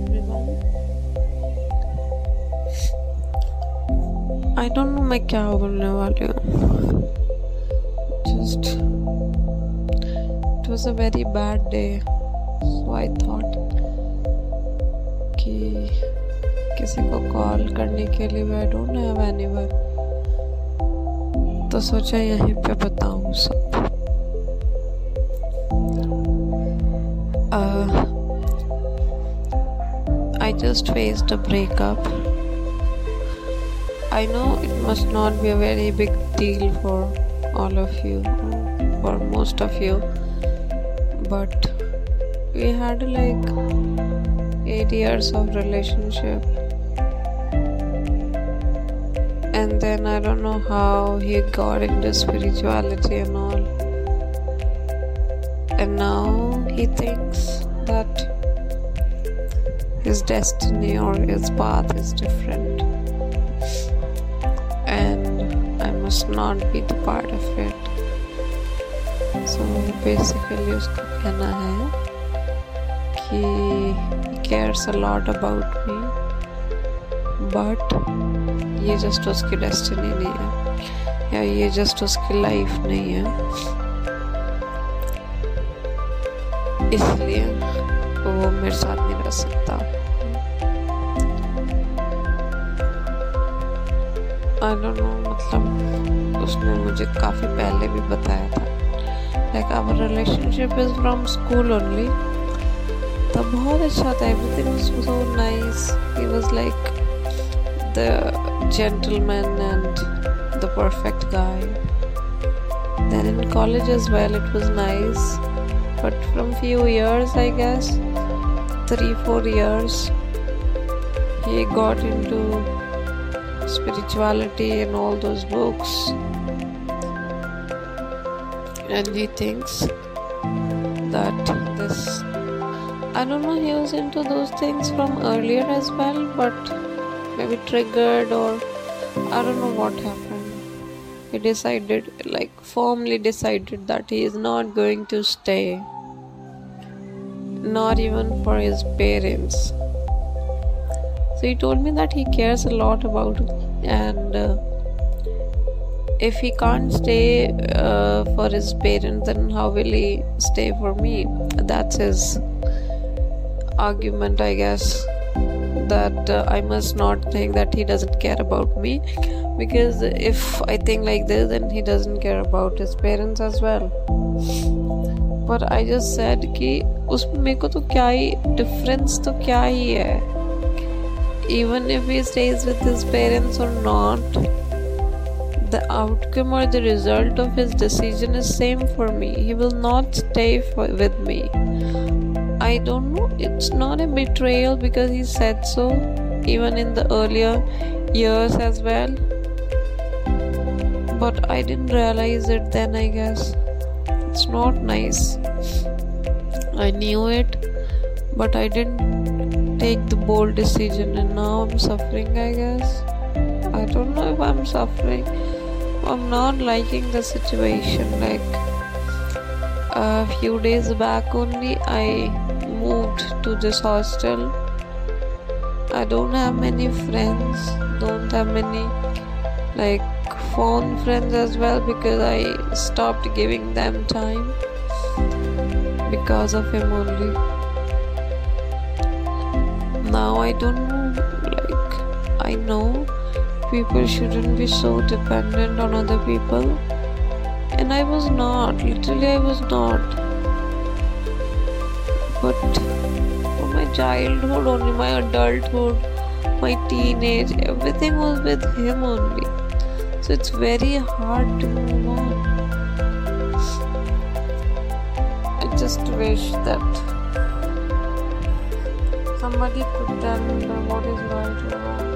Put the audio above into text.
Everyone I don't know मैं क्या बोलने वाली हूँ. Just it was a very bad day so I thought कि किसी को कॉल करने के लिए आई डोंट हैव एनीवन तो सोचा यहीं पे बताऊँ सब. Uh, I just faced a breakup. I know it must not be a very big deal for all of you, for most of you, but we had like eight years of relationship. And then I don't know how he got into spirituality and all. And now he thinks his destiny or his path is different and I must not be the part of it. So basically उसका कहना है कि he cares a lot about me but ये just उसकी destiny नहीं है या ये just उसकी life नहीं है इसलिए वो मेरे साथ नहीं रह सकता आई डोंट नो मतलब उसने मुझे काफ़ी पहले भी बताया था। Like our relationship is from school only तब बहुत अच्छा था। Everything was so nice he was like the gentleman and the perfect guy then in college as well, it was nice but from few years, i guess, three, four years, he got into spirituality and all those books and he thinks that this i don't know he was into those things from earlier as well but maybe triggered or i don't know what happened. He decided like firmly decided that he is not going to stay not even for his parents so he told me that he cares a lot about it and uh, if he can't stay uh, for his parents then how will he stay for me that's his argument i guess that uh, i must not think that he doesn't care about me because if i think like this then he doesn't care about his parents as well पर I just said कि उसमें मेरे को तो क्या ही difference तो क्या ही है even if he stays with his parents or not the outcome or the result of his decision is same for me. He will not stay for, with me. I don't know. It's not a betrayal because he said so even in the earlier years as well. But i didn't realize it then i guess. It's not nice. I knew it but i didn't take the bold decision and now i'm suffering i guess. I don't know if i'm suffering. I'm not liking the situation like a few days back only i moved to this hostel. I don't have many friends don't have many like phone friends as well because i stopped giving them time because of him only now i don't know like i know people shouldn't be so dependent on other people. And i was not literally i was not. But for my childhood only my adulthood my teenage everything was with him only. So it's very hard to move on. I just wish that somebody could tell me what is or wrong